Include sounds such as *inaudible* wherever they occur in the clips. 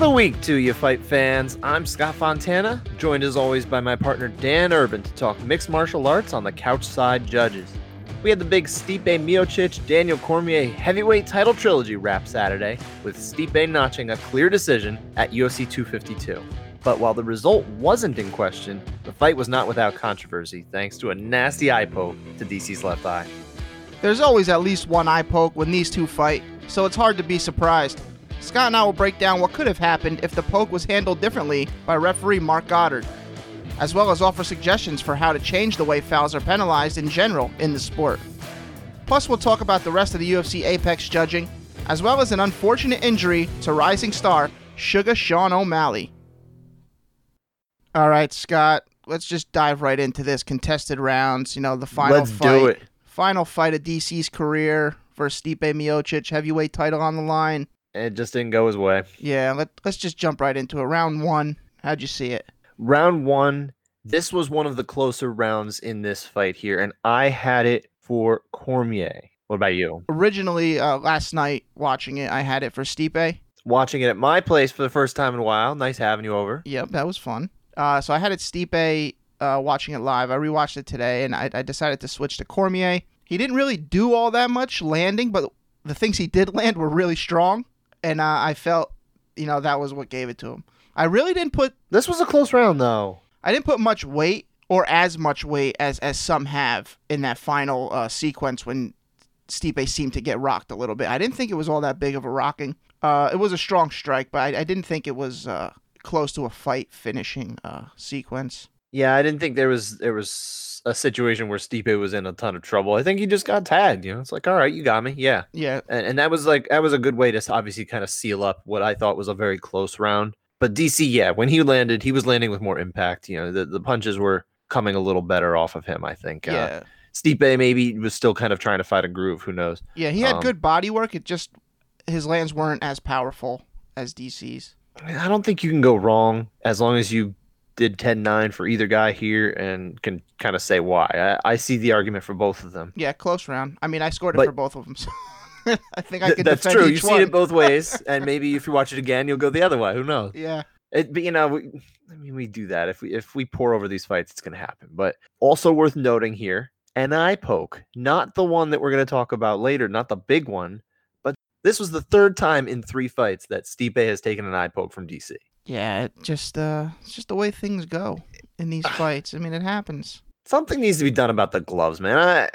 the week to you, fight fans. I'm Scott Fontana, joined as always by my partner Dan Urban to talk mixed martial arts on the Couch Side Judges. We had the big Stipe Miocic Daniel Cormier heavyweight title trilogy wrap Saturday, with Stipe notching a clear decision at UFC 252. But while the result wasn't in question, the fight was not without controversy thanks to a nasty eye poke to DC's left eye. There's always at least one eye poke when these two fight, so it's hard to be surprised. Scott and I will break down what could have happened if the poke was handled differently by referee Marc Goddard, as well as offer suggestions for how to change the way fouls are penalized in general in the sport. Plus, we'll talk about the rest of the UFC Apex judging, as well as an unfortunate injury to rising star Sugar Sean O'Malley. All right, Scott, let's just dive right into this contested rounds. You know, the final Let's fight. do it. Final fight of DC's career versus Stipe Miocic, heavyweight title on the line. It just didn't go his way. Yeah, let, let's just jump right into it. Round one. How'd you see it? round one, this was one of the closer rounds in this fight here, and I had it for Cormier. What about you? Originally, uh, last night watching it, I had it for Stipe. Watching it at my place for the first time in a while. Nice having you over. Yep, that was fun. Uh, so I had it Stipe uh, watching it live. I rewatched it today, and I, I decided to switch to Cormier. He didn't really do all that much landing, but the things he did *laughs* land were really strong, and uh, I felt, you know, that was what gave it to him. I really didn't put This was a close round, though. I didn't put much weight or as much weight as as some have in that final uh, sequence when Stipe seemed to get rocked a little bit. I didn't think it was all that big of a rocking. Uh, it was a strong strike, but I, I didn't think it was uh, close to a fight finishing uh, sequence. Yeah, I didn't think there was there was a situation where Stipe was in a ton of trouble. I think he just got tagged. You know, it's like, all right, you got me. Yeah, Yeah, and, and that was like that was a good way to obviously kind of seal up what I thought was a very close round. But DC, yeah, when he landed, he was landing with more impact. You know, the, the punches were coming a little better off of him. I think. Uh, yeah, Stipe maybe was still kind of trying to fight a groove. Who knows? yeah. He had um, good body work. It just his lands weren't as powerful as DC's. I don't think you can go wrong as long as you did 10-9 for either guy here and can kind of say why. I, I see the argument for both of them. Yeah, close round. I mean, I scored it But- for both of them. So *laughs* I think I Th- could that's defend true. You've seen it both ways, *laughs* and maybe if you watch it again, you'll go the other way. Who knows? Yeah, It, but you know, we, I mean, we do that. If we if we pour over these fights, it's going to happen. But also worth noting here, an eye poke, not the one that we're going to talk about later, not the big one, but this was the third time in three fights that Stipe has taken an eye poke from DC. Yeah. It just uh, it's just the way things go in these *sighs* fights. I mean, it happens. Something needs to be done about the gloves, man. I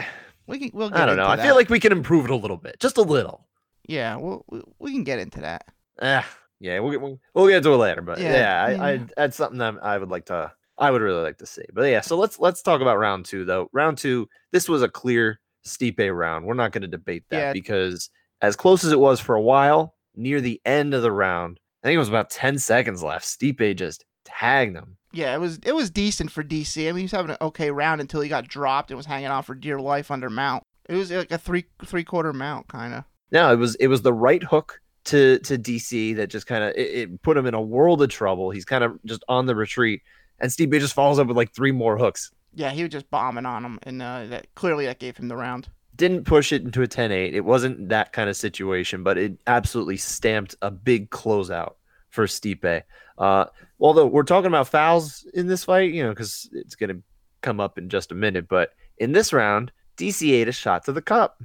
We can we'll get I don't know. into I feel like we can improve it a little bit, just a little. yeah, we'll, we we can get into that. Ah, yeah, we'll get we'll, we'll get to it later. But Yeah, yeah, I, I yeah. that's something that I would like to. I would really like to see. But yeah, so let's let's talk about round two though. Round two, this was a clear Stipe round. We're not going to debate that Yeah. because as close as it was for a while, near the end of the round, I think it was about ten seconds left. Stipe just tagged him. Yeah, it was it was decent for DC. I mean, he was having an okay round until he got dropped and was hanging on for dear life under mount. It was like a three three quarter mount kind of. No, it was it was the right hook to to DC that just kind of it, it put him in a world of trouble. He's kind of just on the retreat, and Stipe just follows up with like three more hooks. Yeah, he was just bombing on him, and uh, that clearly that gave him the round. Didn't push it into a 10-8. It wasn't that kind of situation, but it absolutely stamped a big closeout for Stipe. Uh, although we're talking about fouls in this fight, you know, because it's going to come up in just a minute. But in this round, DC ate a shot to the cup.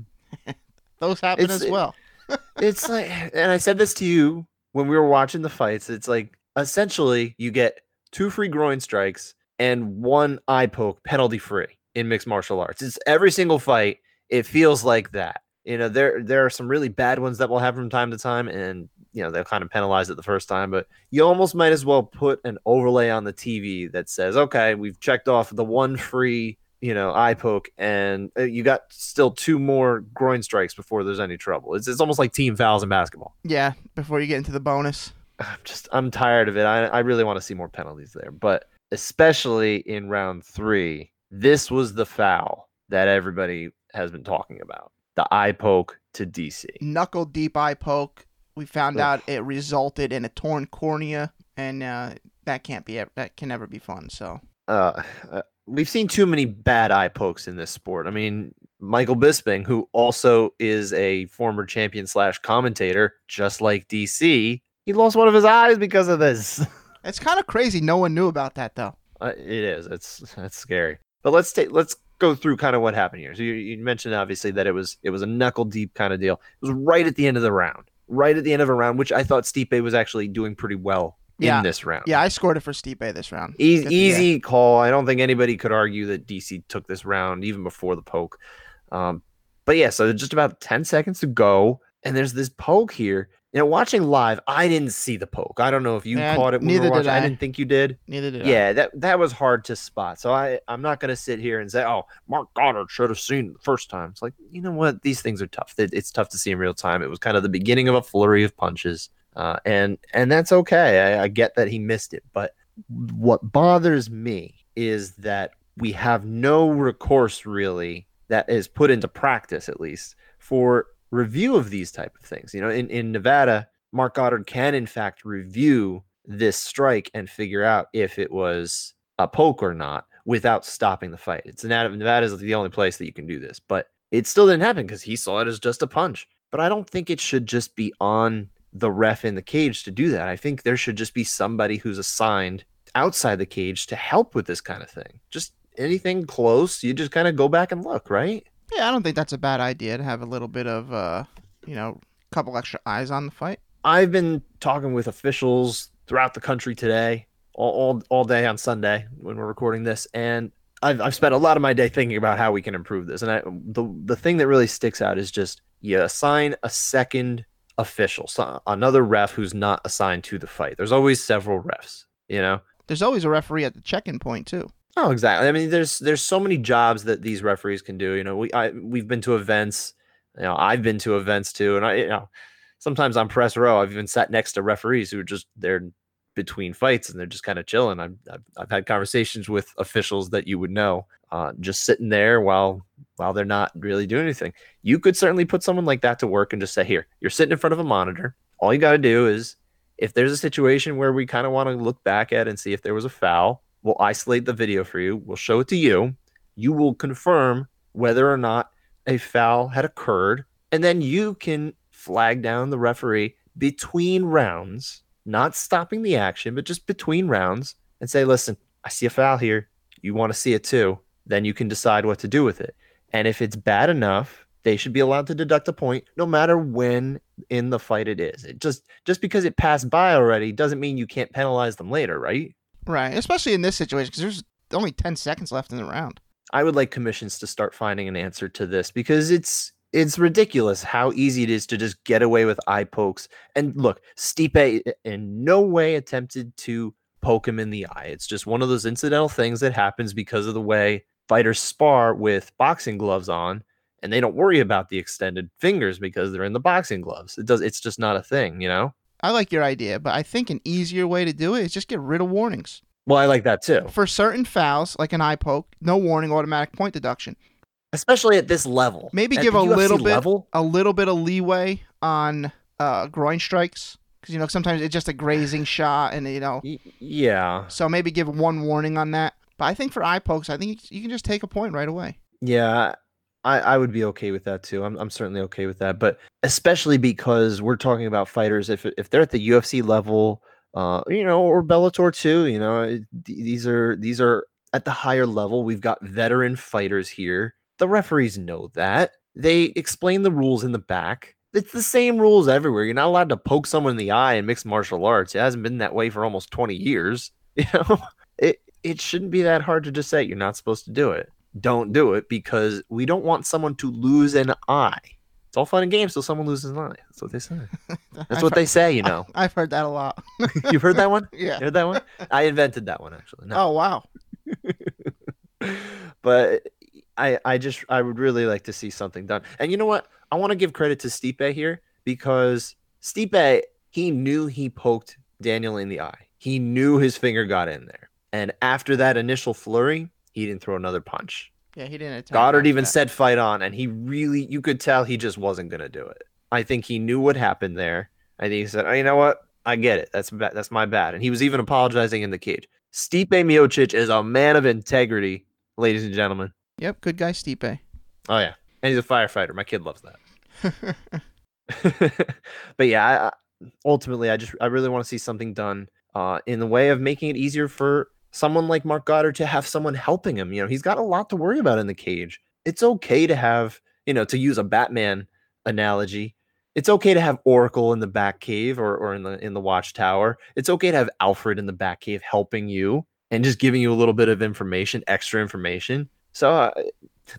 *laughs* Those happen It's- as it- well. *laughs* it's like and i said this to you when we were watching the fights it's like essentially you get two free groin strikes and one eye poke penalty free in mixed martial arts it's every single fight it feels like that you know there there are some really bad ones that will happen from time to time and you know they'll kind of penalize it the first time but you almost might as well put an overlay on the tv that says okay we've checked off the one free you know eye poke and uh, you got still two more groin strikes before there's any trouble. It's, it's almost like team fouls in basketball. Yeah, before you get into the bonus. *sighs* i'm just i'm tired of it. I, I really want to see more penalties there but especially in round three this was the foul that everybody has been talking about the eye poke to dc Knuckle deep eye poke. We found Ugh. out it resulted in a torn cornea, and uh, that can't be that can never be fun. So uh, uh, we've seen too many bad eye pokes in this sport. I mean, Michael Bisping, who also is a former champion slash commentator, just like DC, he he lost one of his eyes because of this. *laughs* It's kind of crazy. No one knew about that though. Uh, it is. It's that's scary. But let's take let's go through kind of what happened here. So you, you mentioned obviously that it was it was a knuckle deep kind of deal. It was right at the end of the round, right at the end of a round, which I thought Stipe was actually doing pretty well Yeah. in this round. Yeah, I scored it for Stipe this round. Easy, to easy call. I don't think anybody could argue that DC took this round even before the poke. Um, but yeah, so just about 10 seconds to go. And there's this poke here. You know, watching live, I didn't see the poke. I don't know if you caught it when we neither were did. I. I. didn't think you did. Neither did I. Yeah, that that was hard to spot. So I I'm not gonna sit here and say, oh, Marc Goddard should have seen it the first time. It's like you know what, these things are tough. It, it's tough to see in real time. It was kind of the beginning of a flurry of punches, uh, and and that's okay. I, I get that he missed it, but what bothers me is that we have no recourse really that is put into practice at least for review of these type of things. You know, in in Nevada, Marc Goddard can in fact review this strike and figure out if it was a poke or not without stopping the fight. It's Nevada, Nevada is the only place that you can do this, but it still didn't happen because he saw it as just a punch. But I don't think it should just be on the ref in the cage to do that. I think there should just be somebody who's assigned outside the cage to help with this kind of thing. Just anything close, you just kind of go back and look, right? Yeah, I don't think that's a bad idea to have a little bit of, uh, you know, a couple extra eyes on the fight. I've been talking with officials throughout the country today, all, all, all day on Sunday when we're recording this, and I've, I've spent a lot of my day thinking about how we can improve this. And I, the the thing that really sticks out is just you assign a second official, so another ref who's not assigned to the fight. There's always several refs, you know. There's always a referee at the check-in point too. Oh, exactly. I mean, there's there's so many jobs that these referees can do. You know, we I we've been to events. You know, I've been to events too, and I you know sometimes on press row, I've even sat next to referees who are just they're between fights and they're just kind of chilling. I've, I've I've had conversations with officials that you would know, uh, just sitting there while while they're not really doing anything. You could certainly put someone like that to work and just say, here, you're sitting in front of a monitor. All you got to do is if there's a situation where we kind of want to look back at and see if there was a foul, we'll isolate the video for you. We'll show it to you. You will confirm whether or not a foul had occurred, and then you can flag down the referee between rounds, not stopping the action, but just between rounds, and say, listen, I see a foul here. You want to see it too. Then you can decide what to do with it. And if it's bad enough, they should be allowed to deduct a point no matter when in the fight it is. It just just because it passed by already doesn't mean you can't penalize them later, right? Right, especially in this situation because there's only 10 seconds left in the round. I would like commissions to start finding an answer to this because it's it's ridiculous how easy it is to just get away with eye pokes. And look, Stipe in no way attempted to poke him in the eye. It's just one of those incidental things that happens because of the way fighters spar with boxing gloves on and they don't worry about the extended fingers because they're in the boxing gloves. It does it's just not a thing, you know? I like your idea, but I think an easier way to do it is just get rid of warnings. Well, I like that too. For certain fouls, like an eye poke, no warning, automatic point deduction. Especially at this level. Maybe At give a UFC little bit level. a little bit of leeway on uh, groin strikes because you know sometimes it's just a grazing *sighs* shot, and you know yeah. so maybe give one warning on that. But I think for eye pokes, I think you can just take a point right away. Yeah, I, I would be okay with that too. I'm, I'm certainly okay with that. But especially because we're talking about fighters, if if they're at the UFC level, uh, you know, or Bellator too, you know, these are these are at the higher level. We've got veteran fighters here. The referees know that. They explain the rules in the back. It's the same rules everywhere. You're not allowed to poke someone in the eye in mixed martial arts. It hasn't been that way for almost 20 years. *laughs* You know, it it shouldn't be that hard to just say you're not supposed to do it don't do it because we don't want someone to lose an eye. It's all fun and games till someone loses an eye. That's what they say. *laughs* That's I've what they say, you know. *laughs* I've heard that a lot. *laughs* You've heard that one? yeah. You heard that one? I invented that one actually. No. Oh wow. but I I just I would really like to see something done. And you know what? I want to give credit to Stipe here because Stipe he knew he poked Daniel in the eye. He knew his finger got in there. And after that initial flurry, he didn't throw another punch. Yeah, he didn't. attack Goddard even that. said fight on, and he really, you could tell he just wasn't going to do it. I think he knew what happened there. I think he said, oh, you know what? I get it. That's bad. That's my bad. And he was even apologizing in the cage. Stipe Miocic is a man of integrity, ladies and gentlemen. Yep, good guy Stipe. Oh, yeah. And he's a firefighter. My kid loves that. *laughs* *laughs* but yeah, ultimately, I just I really want to see something done uh, in the way of making it easier for someone like Marc Goddard to have someone helping him. You know, he's got a lot to worry about in the cage. It's okay to have, you know, to use a Batman analogy, it's okay to have Oracle in the Batcave or, or in the in the Watchtower. It's okay to have Alfred in the Batcave helping you and just giving you a little bit of information, extra information. So, uh,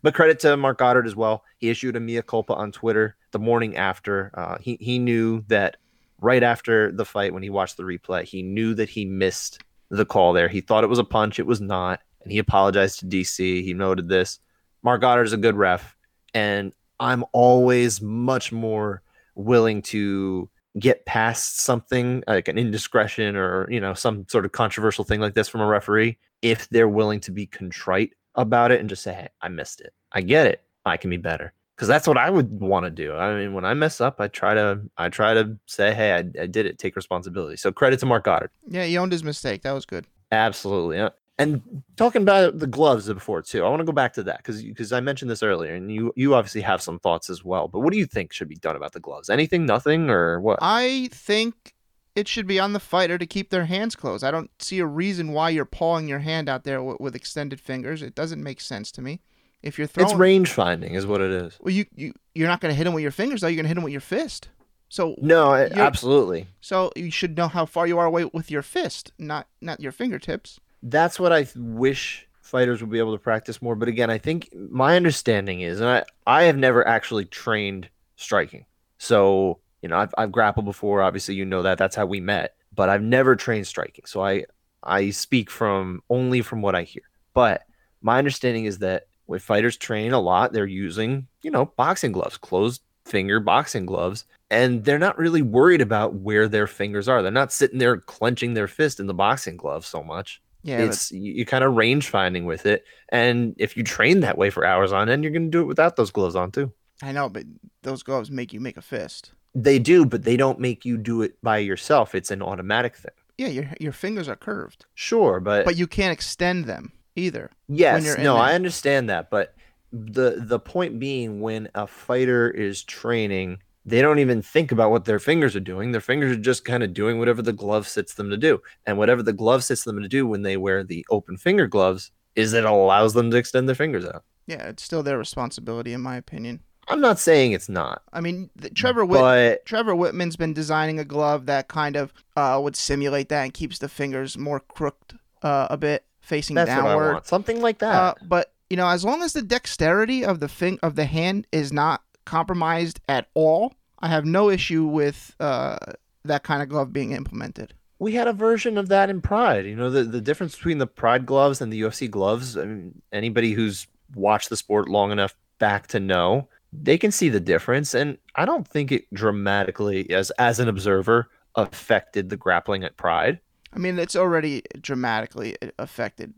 but credit to Marc Goddard as well. He issued a mea culpa on Twitter the morning after. Uh, he he knew that right after the fight when he watched the replay, he knew that he missed the call there. He thought it was a punch, it was not, and he apologized to DC. He noted this. Marc Goddard is a good ref, and I'm always much more willing to get past something like an indiscretion or you know some sort of controversial thing like this from a referee if they're willing to be contrite about it and just say hey i missed it i get it i can be better because that's what i would want to do i mean when i mess up i try to i try to say hey I, I did it take responsibility so credit to Marc Goddard Yeah, he owned his mistake. That was good. Absolutely. yeah. And talking about the gloves before too, I want to go back to that because because I mentioned this earlier, and you you obviously have some thoughts as well. But what do you think should be done about the gloves? Anything, nothing, or what? I think it should be on the fighter to keep their hands closed. I don't see a reason why you're pawing your hand out there with, with extended fingers. It doesn't make sense to me. If you're throwing, it's range finding, is what it is. well, you you you're not going to hit him with your fingers, though. You're going to hit him with your fist. So No, I- You're- absolutely. so you should know how far you are away with your fist, not not your fingertips. That's what I wish fighters would be able to practice more. But again, I think my understanding is, and I I have never actually trained striking. So you know, I've I've grappled before. Obviously, you know that. That's how we met. But I've never trained striking. So I I speak from only from what I hear. But my understanding is that when fighters train a lot, they're using you know boxing gloves, closed finger boxing gloves, and they're not really worried about where their fingers are. They're not sitting there clenching their fist in the boxing glove so much. Yeah, but- it's you, you kind of range finding with it and if you train that way for hours on end you're going to do it without those gloves on too. I know, but those gloves make you make a fist. they do but they don't make you do it by yourself. It's an automatic thing. Yeah, your your fingers are curved, sure but, but you can't extend them either. yes. no i understand that but the the point being when a fighter is training they don't even think about what their fingers are doing. Their fingers are just kind of doing whatever the glove sits them to do. And whatever the glove sits them to do when they wear the open finger gloves is it allows them to extend their fingers out. Yeah, it's still their responsibility, in my opinion. i'm not saying it's not. I mean, the, Trevor Whit- but Trevor Wittman's been designing a glove that kind of uh, would simulate that and keeps the fingers more crooked uh, a bit, facing That's downward. Something like that. Uh, but you know, as long as the dexterity of the thing of the hand is not compromised at all, I have no issue with uh, that kind of glove being implemented. we had a version of that in Pride. You know, the, the difference between the Pride gloves and the UFC gloves. I mean, anybody who's watched the sport long enough back to know, they can see the difference. And I don't think it dramatically, as as an observer, affected the grappling at Pride. I mean, it's already dramatically affected.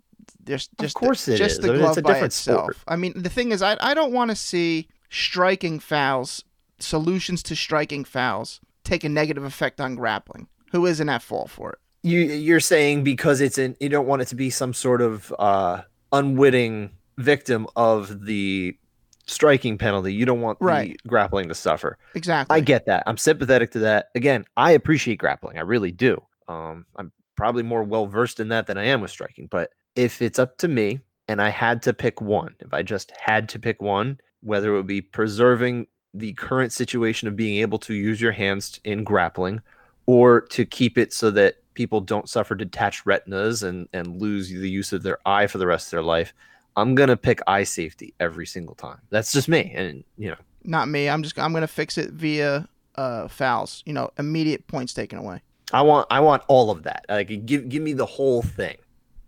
Just, Of course the, it just is. the I mean, glove it's a by itself. sport. I mean, the thing is, I I don't want to see striking fouls, solutions to striking fouls, take a negative effect on grappling. Who isn't at fault for it? You you're saying because it's in you don't want it to be some sort of uh unwitting victim of the striking penalty. You don't want Right. the grappling to suffer. Exactly. I get that. I'm sympathetic to that. Again, I appreciate grappling. I really do. Um, I'm probably more well versed in that than I am with striking. But if it's up to me and I had to pick one, if I just had to pick one, whether it would be preserving the current situation of being able to use your hands in grappling or to keep it so that people don't suffer detached retinas and, and lose the use of their eye for the rest of their life, I'm going to pick eye safety every single time. That's just me. And, you know, Not me. I'm just I'm gonna fix it via uh, fouls. You know, immediate points taken away. I want I want all of that. Like give give me the whole thing.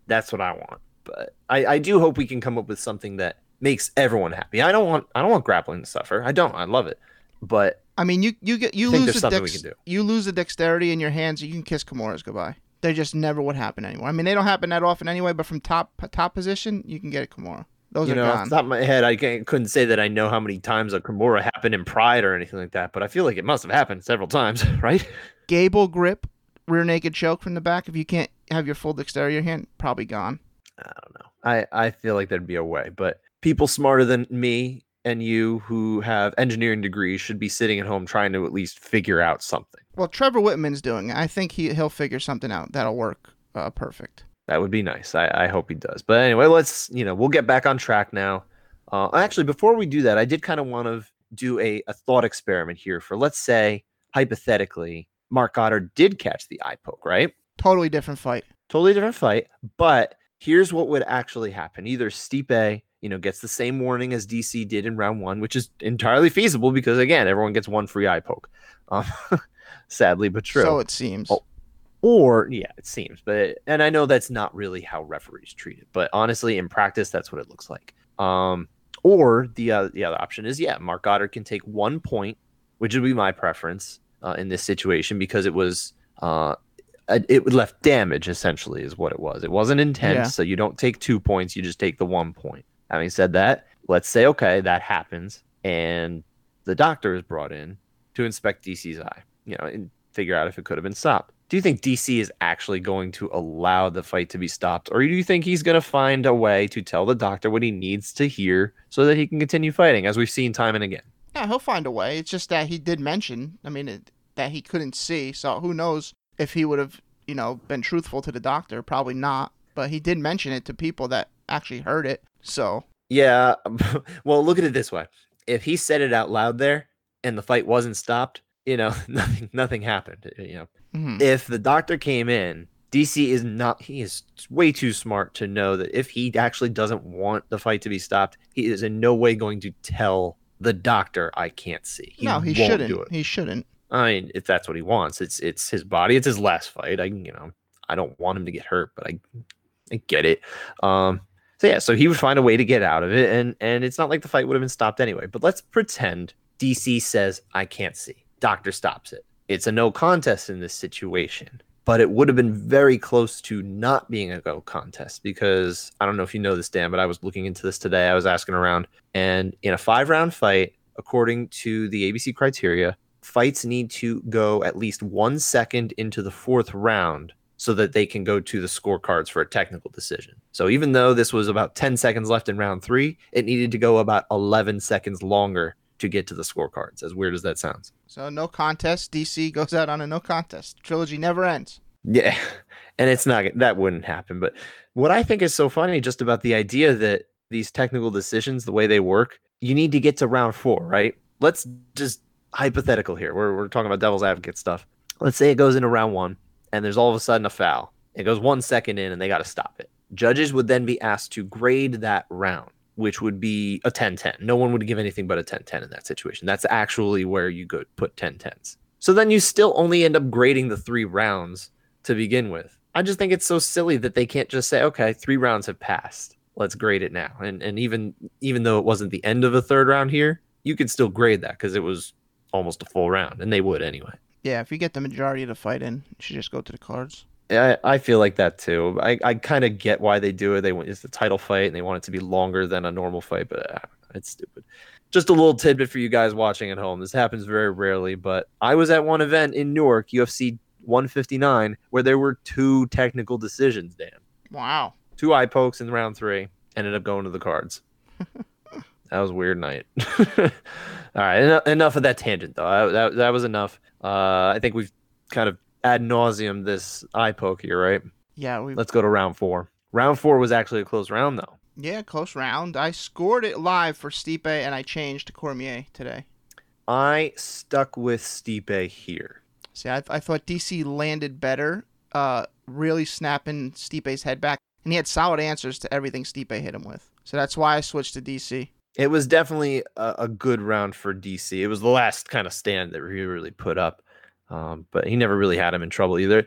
That's what I want. But I, I do hope we can come up with something that makes everyone happy. I don't want I don't want grappling to suffer. I don't. I love it. But I mean, you you get you lose the something we dex- can do. you lose the dexterity in your hands. You can kiss Kimuras goodbye. They just never would happen anymore. I mean, they don't happen that often anyway. But from top top position, you can get a Kimura. Those you are know, off gone. the top of my head, I can't, couldn't say that I know how many times a Kimura happened in Pride or anything like that. But I feel like it must have happened several times, *laughs* right? Gable grip, rear naked choke from the back. If you can't have your full dexterity hand, probably gone. I don't know. I, I feel like there'd be a way, but people smarter than me and you who have engineering degrees should be sitting at home trying to at least figure out something. Well, Trevor Wittman's doing it. I think he he'll figure something out that'll work uh, perfect. That would be nice. I, I hope he does. But anyway, let's you know we'll get back on track now. Uh, actually, before we do that, I did kind of want to do a, a thought experiment here for let's say hypothetically Marc Goddard did catch the eye poke, right? Totally different fight. Totally different fight. But here's what would actually happen: either Stipe, you know, gets the same warning as DC did in round one, which is entirely feasible because again, everyone gets one free eye poke. Um, *laughs* sadly, but true. So it seems. Oh, or yeah, it seems, but and I know that's not really how referees treat it, but honestly, in practice, that's what it looks like. Um, or the uh, the other option is yeah, Marc Goddard can take one point, which would be my preference uh, in this situation because it was uh, it would left damage essentially is what it was. It wasn't intense, yeah. so you don't take two points, you just take the one point. Having said that, let's say okay, that happens, and the doctor is brought in to inspect DC's eye, you know, and figure out if it could have been stopped do you think DC is actually going to allow the fight to be stopped? Or do you think he's going to find a way to tell the doctor what he needs to hear so that he can continue fighting, as we've seen time and again? Yeah, he'll find a way. It's just that he did mention, I mean, it, that he couldn't see. So who knows if he would have, you know, been truthful to the doctor? Probably not. But he did mention it to people that actually heard it. So. Yeah. *laughs* well, look at it this way if he said it out loud there and the fight wasn't stopped, you know, *laughs* nothing nothing happened. You know, mm-hmm. if the doctor came in, DC is not he is way too smart to know that if he actually doesn't want the fight to be stopped, he is in no way going to tell the doctor I can't see. He no, he shouldn't. Do it. He shouldn't. I mean, if that's what he wants, it's it's his body. It's his last fight. I you know, I don't want him to get hurt, but I I get it. Um so yeah, so he would find a way to get out of it and and it's not like the fight would have been stopped anyway. But let's pretend DC says I can't see Doctor stops it. It's a no contest in this situation, but it would have been very close to not being a go contest because I don't know if you know this, Dan, but I was looking into this today. I was asking around, and in a five round fight, according to the ABC criteria, fights need to go at least one second into the fourth round so that they can go to the scorecards for a technical decision. So even though this was about 10 seconds left in round three, it needed to go about 11 seconds longer to get to the scorecards. As weird as that sounds. So no contest. DC goes out on a no contest. Trilogy never ends. Yeah, *laughs* and it's not that wouldn't happen. But what I think is so funny just about the idea that these technical decisions, the way they work, you need to get to round four, right? Let's just hypothetical here. We're we're talking about devil's advocate stuff. Let's say it goes into round one, and there's all of a sudden a foul. It goes one second in, and they got to stop it. Judges would then be asked to grade that round which would be a 10-10. No one would give anything but a 10-10 in that situation. That's actually where you go put 10-10s. So then you still only end up grading the three rounds to begin with. I just think it's so silly that they can't just say, okay, three rounds have passed. Let's grade it now. And and even even though it wasn't the end of a third round here, you could still grade that because it was almost a full round, and they would anyway. Yeah, if you get the majority of the fight in, you should just go to the cards. I, I feel like that too. I, I kind of get why they do it. They want it's the title fight and they want it to be longer than a normal fight, but uh, it's stupid. Just a little tidbit for you guys watching at home. This happens very rarely, but I was at one event in Newark, UFC 159, where there were two technical decisions. Dan, wow, two eye pokes in round three. Ended up going to the cards. *laughs* that was a weird night. *laughs* All right, en- enough of that tangent though. that that was enough. Uh, I think we've kind of ad nauseum this eye poke here, right? Yeah. we Let's go to round four. Round four was actually a close round, though. Yeah, close round. I scored it live for Stipe, and I changed to Cormier today. I stuck with Stipe here. See, I, I thought DC landed better, uh, really snapping Stipe's head back, and he had solid answers to everything Stipe hit him with. So that's why I switched to DC. It was definitely a, a good round for DC. It was the last kind of stand that he really put up. Um, but he never really had him in trouble either.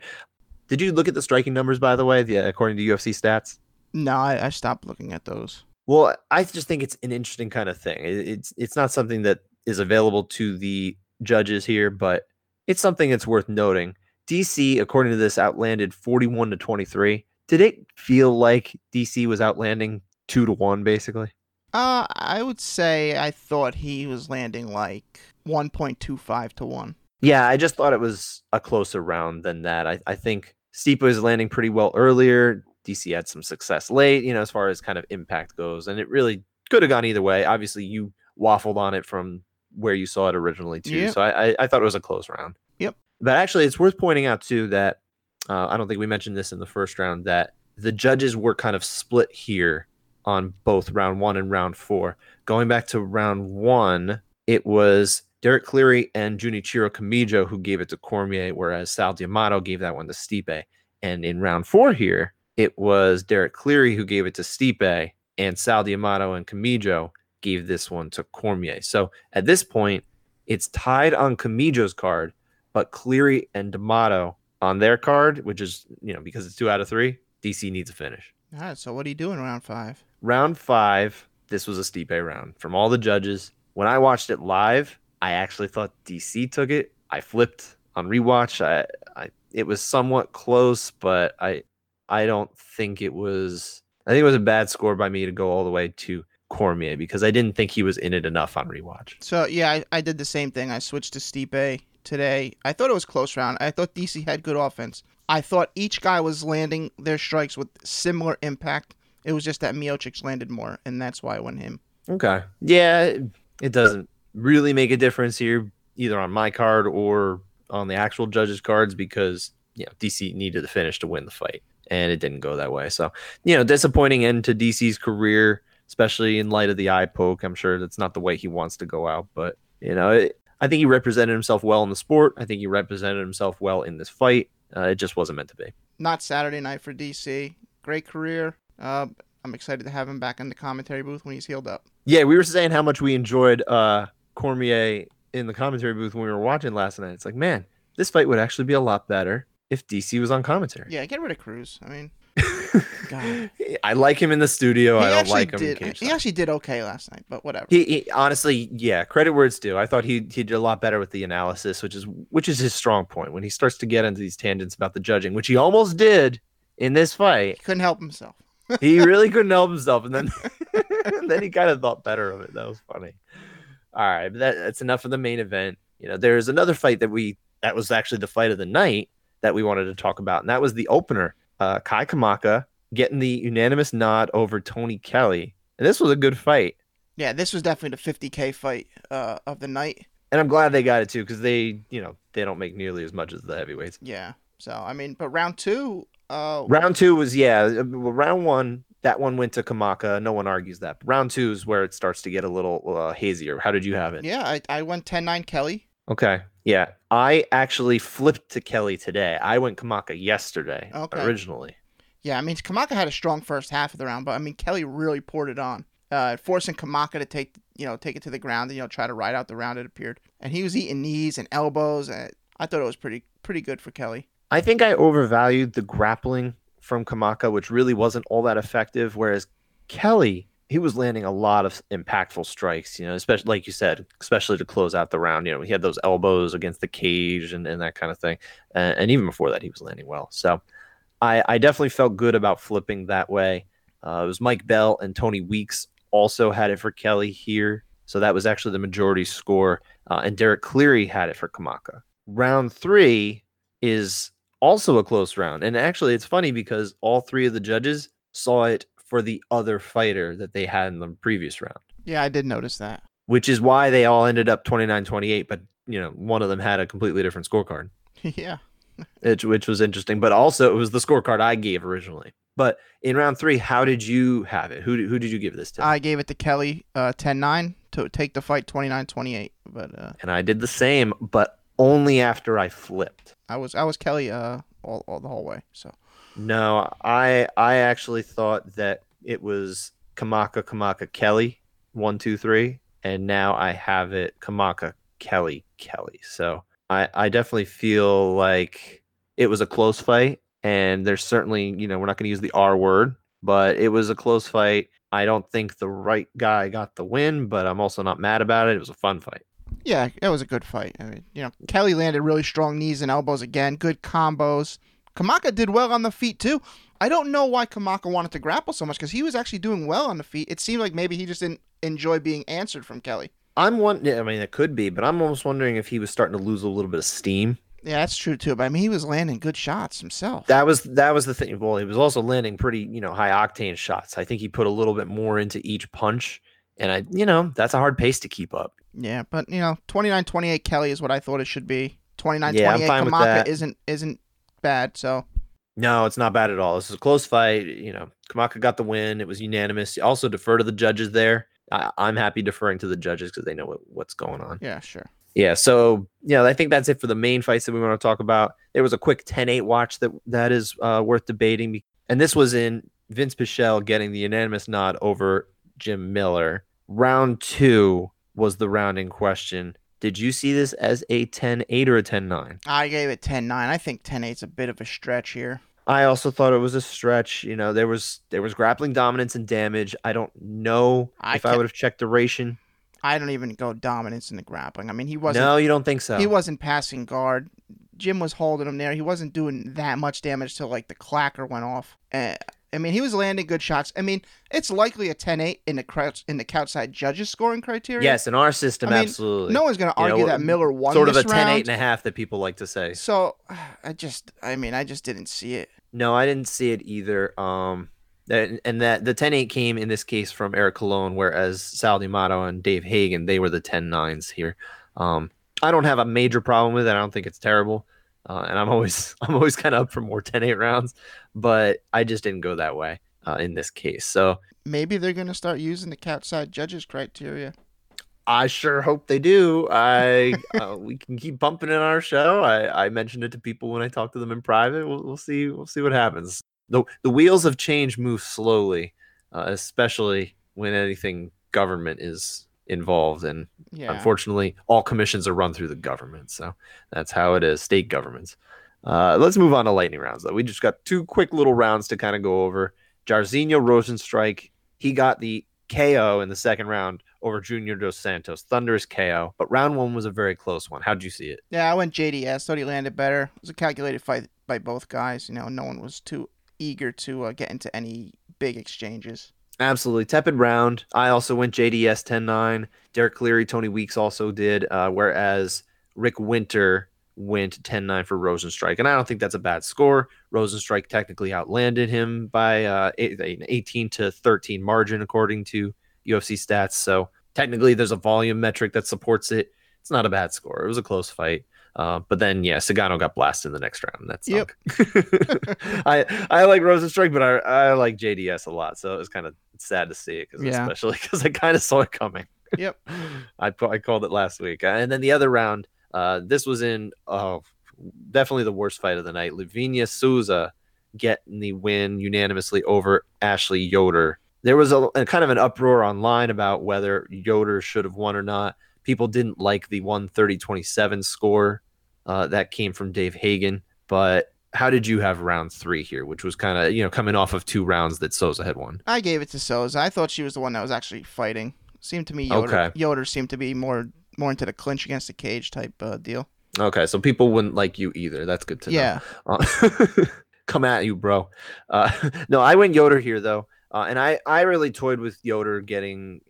Did you look at the striking numbers, by the way, the, according to UFC stats? No, I, I, stopped looking at those. Well, I just think it's an interesting kind of thing. It, it's it's not something that is available to the judges here, but it's something that's worth noting. DC, according to this, outlanded 41 to 23. Did it feel like DC was outlanding two to one, basically? Uh, I would say I thought he was landing like 1.25 to one. Yeah, I just thought it was a closer round than that. I, I think Stipe was landing pretty well earlier. DC had some success late, you know, as far as kind of impact goes. And it really could have gone either way. Obviously, you waffled on it from where you saw it originally, too. Yep. So I, I, I thought it was a close round. Yep. But actually, it's worth pointing out too that uh, I don't think we mentioned this in the first round that the judges were kind of split here on both round one and round four. Going back to round one, it was Derek Cleary and Junichiro Kamijo who gave it to Cormier, whereas Sal D'Amato gave that one to Stipe. And in round four here, it was Derek Cleary who gave it to Stipe, and Sal D'Amato and Kamijo gave this one to Cormier. So at this point, it's tied on Kamijo's card, but Cleary and D'Amato on their card, which is, you know, because it's two out of three, DC needs a finish. All right, so what are you doing round five? Round five, this was a Stipe round from all the judges. When I watched it live, I actually thought DC took it. I flipped on rewatch. I, I it was somewhat close, but I I don't think it was I think it was a bad score by me to go all the way to Cormier because I didn't think he was in it enough on rewatch. So yeah, I, I did the same thing. I switched to Stipe today. I thought it was close round. I thought DC had good offense. I thought each guy was landing their strikes with similar impact. It was just that Miocic landed more, and that's why I went him. Okay. Yeah, it doesn't really make a difference here, either on my card or on the actual judges' cards, because you know DC needed the finish to win the fight, and it didn't go that way. So you know, disappointing end to DC's career, especially in light of the eye poke. I'm sure that's not the way he wants to go out, but you know, it, I think he represented himself well in the sport. I think he represented himself well in this fight. Uh, it just wasn't meant to be. Not Saturday night for DC. Great career. Uh, I'm excited to have him back in the commentary booth when he's healed up. Yeah, we were saying how much we enjoyed uh, Cormier in the commentary booth when we were watching last night. It's like, man, this fight would actually be a lot better if DC was on commentary. Yeah, get rid of Cruz. I mean, *laughs* God. I like him in the studio. he I don't like him. did. He actually did okay last night, but whatever. He, he honestly, yeah, credit where it's due. I thought he he did a lot better with the analysis, which is which is his strong point. When he starts to get into these tangents about the judging, which he almost did in this fight, He couldn't help himself. he really *laughs* couldn't help himself, and then *laughs* and then he kind of thought better of it. That was funny. All right, but that, that's enough of the main event. You know, there's another fight that we that was actually the fight of the night that we wanted to talk about, and that was the opener. Uh, Kai Kamaka getting the unanimous nod over Tony Kelly, and this was a good fight. Yeah, this was definitely the 50k fight uh, of the night. And I'm glad they got it too, because they, you know, they don't make nearly as much as the heavyweights. Yeah. So I mean, but round two, uh, Round two was yeah. uh, well, Round one, that one went to Kamaka. No one argues that. But round two is where it starts to get a little uh, hazier. How did you have it? yeah, I, I went 10-9 Kelly. Okay. Yeah. I actually flipped to Kelly today. I went Kamaka yesterday Okay. originally. Yeah, I mean Kamaka had a strong first half of the round, but I mean Kelly really poured it on, uh, forcing Kamaka to take you know take it to the ground and you know try to ride out the round. It appeared, and he was eating knees and elbows. And I thought it was pretty pretty good for Kelly. I think I overvalued the grappling from Kamaka, which really wasn't all that effective. Whereas Kelly, he was landing a lot of impactful strikes, you know, especially like you said, especially to close out the round. You know, he had those elbows against the cage and, and that kind of thing. And, even before that, he was landing well. So I, I definitely felt good about flipping that way. Uh, it was Mike Bell and Tony Weeks also had it for Kelly here. So that was actually the majority score. Uh, and Derek Cleary had it for Kamaka. Round three is also a close round. And actually, it's funny because all three of the judges saw it for the other fighter that they had in the previous round, Yeah, I did notice that. which is why they all ended up 29 28. But, you know, one of them had a completely different scorecard, *laughs* yeah, which, which was interesting. But also, it was the scorecard I gave originally. But in round three, how did you have it? Who, did- who did you give this to? I gave it to Kelly uh, 10-9 to take the fight 29-28. But uh, and I did the same, but only after I flipped. I was I was Kelly uh, all, all the whole way. So No, I I actually thought that it was Kamaka Kamaka Kelly one two three, and now I have it Kamaka Kelly Kelly. So I I definitely feel like it was a close fight, and there's certainly you know we're not going to use the R word, but it was a close fight. I don't think the right guy got the win, but I'm also not mad about it. It was a fun fight. Yeah, it was a good fight. I mean, you know, Kelly landed really strong knees and elbows again. Good combos. Kamaka did well on the feet too. I don't know why Kamaka wanted to grapple so much because he was actually doing well on the feet. It seemed like maybe he just didn't enjoy being answered from Kelly. I'm one. I mean, it could be, but I'm almost wondering if he was starting to lose a little bit of steam. Yeah, that's true too. But I mean, he was landing good shots himself. That was that was the thing. Well, he was also landing pretty, you know, high octane shots. I think he put a little bit more into each punch, and I, you know, that's a hard pace to keep up. Yeah, but you know, 29-28 Kelly is what I thought it should be. 29 Yeah, I'm 28 fine with Kamaka isn't isn't bad. So No, it's not bad at all. This is a close fight. You know, Kamaka got the win. It was unanimous. Also, defer to the judges there. I, I'm happy deferring to the judges because they know what, what's going on. yeah, sure. Yeah, so yeah, I think that's it for the main fights that we want to talk about. There was a quick 10-8 watch that that is uh, worth debating, and this was in Vinc Pichel getting the unanimous nod over Jim Miller. Round two was the round in question. Did you see this as a 10-8 or a 10-9? I gave it 10 9. I think 10 8's a bit of a stretch here. I also thought it was a stretch. You know, there was there was grappling dominance and damage. I don't know I if I would have checked duration. I don't even go dominance in the grappling. I mean, he wasn't No, you don't think so. he wasn't passing guard. Jim was holding him there. He wasn't doing that much damage till like the clacker went off. Uh, I mean, he was landing good shots. I mean, it's likely a 10-8 in the crouch in the couchside judges scoring criteria. Yes, in our system, I mean, absolutely. No one's going to You know, argue that Miller won sort of a 10 8 round. and a half that people like to say. So, *sighs* I just I mean, I just didn't see it. No, I didn't see it either. Um, and that the 10 8 came in this case from Eric Colon, whereas Sal D'Amato and Dave Hagen, they were the 10 9s here. Um, I don't have a major problem with it. I don't think it's terrible. Uh, and I'm always *laughs* I'm always kind of up for more 10 8 rounds, but I just didn't go that way uh, in this case. So Maybe they're going to start using the couchside judges criteria. I sure hope they do. I uh, we can keep bumping in our show. I, I mentioned it to people when I talked to them in private. We'll, we'll see. We'll see what happens. the The wheels of change move slowly, uh, especially when anything government is involved. And Yeah. unfortunately, all commissions are run through the government. So that's how it is. State governments. Uh, let's move on to lightning rounds. Though we just got two quick little rounds to kind of go over. Jairzinho Rozenstruik. He got the KO in the second round over Junior Dos Santos. Thunderous KO. But round one was a very close one. How'd you see it? Yeah, I went JDS. Thought he landed better. It was a calculated fight by both guys. You know, no one was too eager to uh, get into any big exchanges. Absolutely. Tepid round. I also went JDS 10 9. Derek Cleary, Tony Weeks also did, uh, whereas Rick Winter went 10 9 for Rozenstruik. And I don't think that's a bad score. Rozenstruik technically outlanded him by uh, an 18 to 13 margin, according to UFC stats. So technically, there's a volume metric that supports it. It's not a bad score. It was a close fight. Uh, but then, yeah, Cigano got blasted in the next round. That's Yep. *laughs* I I like Rozenstruik, but I I like JDS a lot. So it was kind of sad to see it, cause Yeah. especially *laughs* because I kind of saw it coming. Yep. *laughs* I I called it last week, and then the other round. Uh, this was in oh, definitely the worst fight of the night. Livinha Souza getting the win unanimously over Ashley Yoder. There was a, a kind of an uproar online about whether Yoder should have won or not. People didn't like the 130-27 score uh, that came from Dave Hagen. But how did you have round three here, which was kind of you know coming off of two rounds that Souza had won? I gave it to Souza. I thought she was the one that was actually fighting. Seemed to me Yoder, Okay. Yoder seemed to be more more into the clinch against the cage type uh, deal. Okay, so people wouldn't like you either. That's good to know. Yeah. Uh, *laughs* come at you, bro. Uh, *laughs* no, I went Yoder here though, uh, and I I really toyed with Yoder getting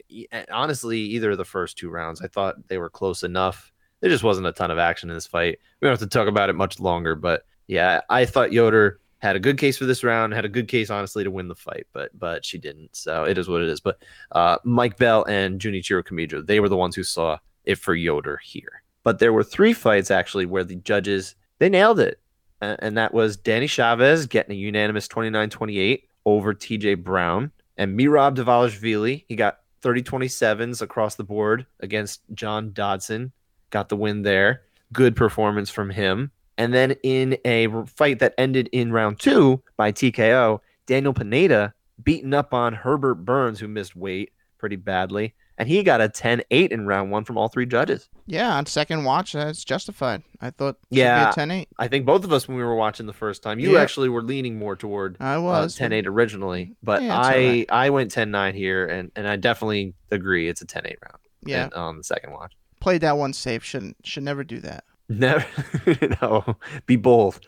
honestly either of the first two rounds. I thought they were close enough. There just wasn't a ton of action in this fight. We don't have to talk about it much longer, but yeah, I thought Yoder had a good case for this round. Had a good case, honestly, to win the fight, but but she didn't. So it is what it is. But uh, Mike Bell and Junichiro Kamijo, they were the ones who saw it for Yoder here. But there were three fights actually where the judges they nailed it and that was Danny Chavez getting a unanimous 29-28 over TJ Brown and Merab Davalishvili. He got 30-27s across the board against John Dodson. Got the win there. Good performance from him. And then in a fight that ended in round two by TKO, Daniel Pineda beaten up on Herbert Burns, who missed weight pretty badly. And he got a 10 8 in round one from all three judges. Yeah, on second watch, uh, it's justified. I thought Yeah. ten eight. I think both of us, when we were watching the first time, you Yeah. actually were leaning more toward I uh, was 10-8 originally, but Yeah, I alright. I went 10-9 here, and and I definitely agree it's a 10-8 round. Yeah, on the second watch. Played that one safe. Shouldn't should never do that. Never, *laughs* no, be bold.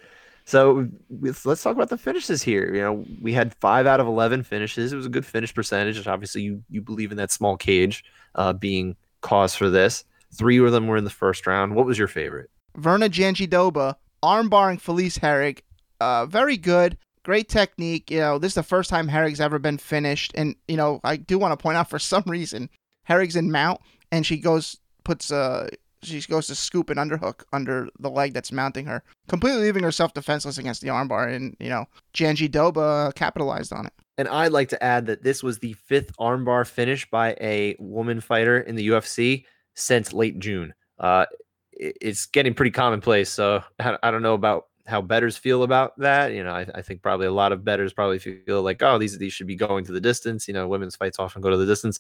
So let's, talk about the finishes here. You know, we had five out of eleven finishes. It was a good finish percentage. Obviously, you you believe in that small cage uh, being cause for this. Three of them were in the first round. What was your favorite? Virna Jandiroba armbarring Felice Herrig. Uh, very good. Great technique. You know, this is the first time Herrig's ever been finished. And, you know, I do want to point out for *laughs* some reason, Herrig's in mount and she goes, puts uh, she goes to scoop an underhook under the leg that's mounting her, completely leaving herself defenseless against the armbar. And you know, Jandiroba capitalized on it. And I'd like to add that this was the fifth armbar finish by a woman fighter in the UFC since late June. Uh, it's getting pretty commonplace. So I don't know about how betters feel about that. You know, I, I, think probably a lot of betters probably feel like, oh, these these should be going to the distance. You know, women's fights often go to the distance,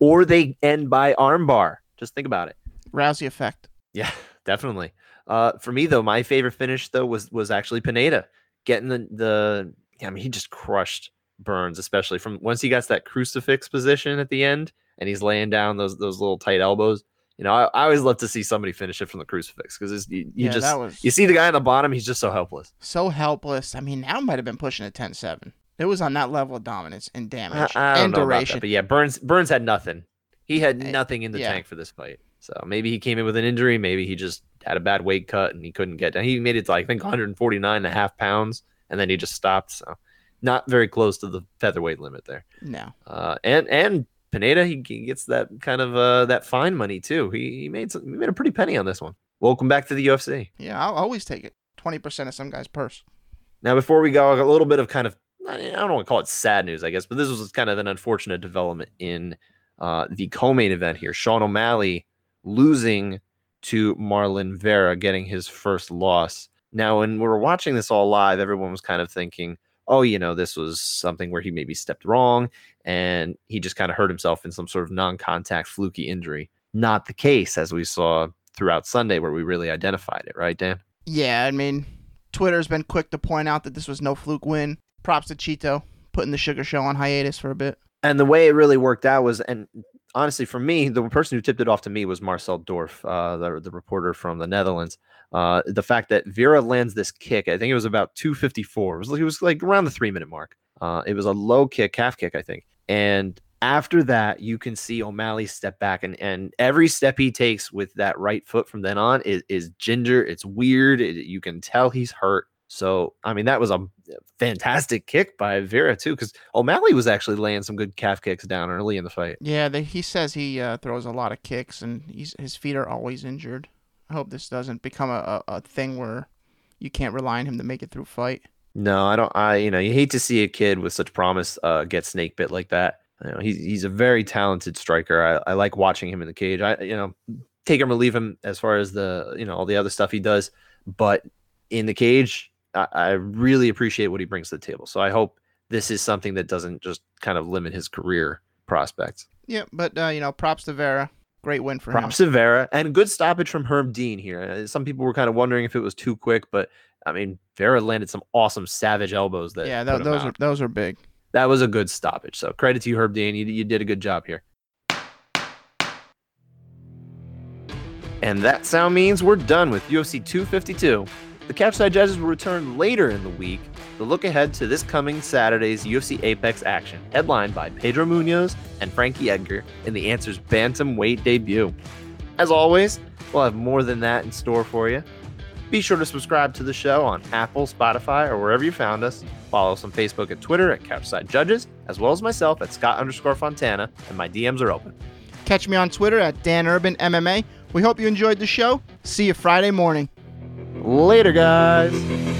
or they end by armbar. Just think about it. Rousey effect. Yeah, *laughs* definitely. Uh, for me though, my favorite finish though was was actually Pineda getting the the. I mean, he just crushed Burns, especially from once he got that crucifix position at the end, and he's laying down those those little tight elbows. You know, I, I always love to see somebody finish it from the crucifix because you, you yeah, just was... you see the guy on the bottom, he's just so helpless. So helpless. I mean, now might have been pushing a 10-7. It was on that level of dominance and damage I, I and duration. That, but yeah, Burns Burns had nothing. He had nothing in the yeah. tank for this fight. So maybe he came in with an injury. Maybe he just had a bad weight cut and he couldn't get down. He made it to, like I think 149 and a half pounds and then he just stopped. So not very close to the featherweight limit there. No. Uh, and and Pineda, he, he gets that kind of uh, that fine money too. He, he made some, he made a pretty penny on this one. Welcome back to the UFC. Yeah, I'll always take it. Twenty percent of some guy's purse. Now, before we go, a little bit of kind of I don't want to call it sad news, I guess, but this was kind of an unfortunate development in uh, the co-main event here. Sean O'Malley losing to Marlon Vera, getting his first loss. Now, when we were watching this all live, everyone was kind of thinking, oh, you know, this was something where he maybe stepped wrong and he just kind of hurt himself in some sort of non contact fluky injury. Not the case, as we saw throughout Sunday, where we really identified it, right, Dan? Yeah, I mean, Twitter's been quick to point out that this was no fluke win. Props to Chito putting the Sugar Show on hiatus for a bit. And the way it really worked out was, and honestly, for me, the person who tipped it off to me was Marcel Dorff, uh, the, the reporter from the Netherlands. Uh, the fact that Vera lands this kick, I think it was about 254. It was, it was like around the three minute mark. Uh, it was a low kick, calf kick, I think. And after that, you can see O'Malley step back, and, and every step he takes with that right foot from then on is, is ginger. It's weird. It, you can tell he's hurt. So, I mean, that was a fantastic kick by Vera, too, because O'Malley was actually laying some good calf kicks down early in the fight. Yeah, they, he says he uh, throws a lot of kicks, and he's, his feet are always injured. I hope this doesn't become a, a, a thing where you can't rely on him to make it through fight. No, I don't. I you know you hate to see a kid with such promise uh, get snake bit like that. You know, he's he's a very talented striker. I, I like watching him in the cage. I you know take him or leave him as far as the you know all the other stuff he does, but in the cage, I, I really appreciate what he brings to the table. So I hope this is something that doesn't just kind of limit his career prospects. Yeah, but uh, you know, props to Vera. Great win for props him. Props to Vera and good stoppage from Herb Dean here. Uh, some people were kind of wondering if it was too quick, but I mean, Vera landed some awesome savage elbows. That yeah, th- those are those are big. That was a good stoppage. So credit to you, Herb Dean. You, you did a good job here. And that sound means we're done with UFC 252. The Couchside Judges will return later in the week to look ahead to this coming Saturday's UFC Apex action, headlined by Pedro Munhoz and Frankie Edgar in the Answers Bantamweight debut. As always, we'll have more than that in store for you. Be sure to subscribe to the show on Apple, Spotify, or wherever you found us. Follow us on Facebook and Twitter at Couchside Judges, as well as myself at Scott underscore Fontana, and my DMs are open. Catch me on Twitter at Dan Urban MMA. We hope you enjoyed the show. See you Friday morning. Later, guys.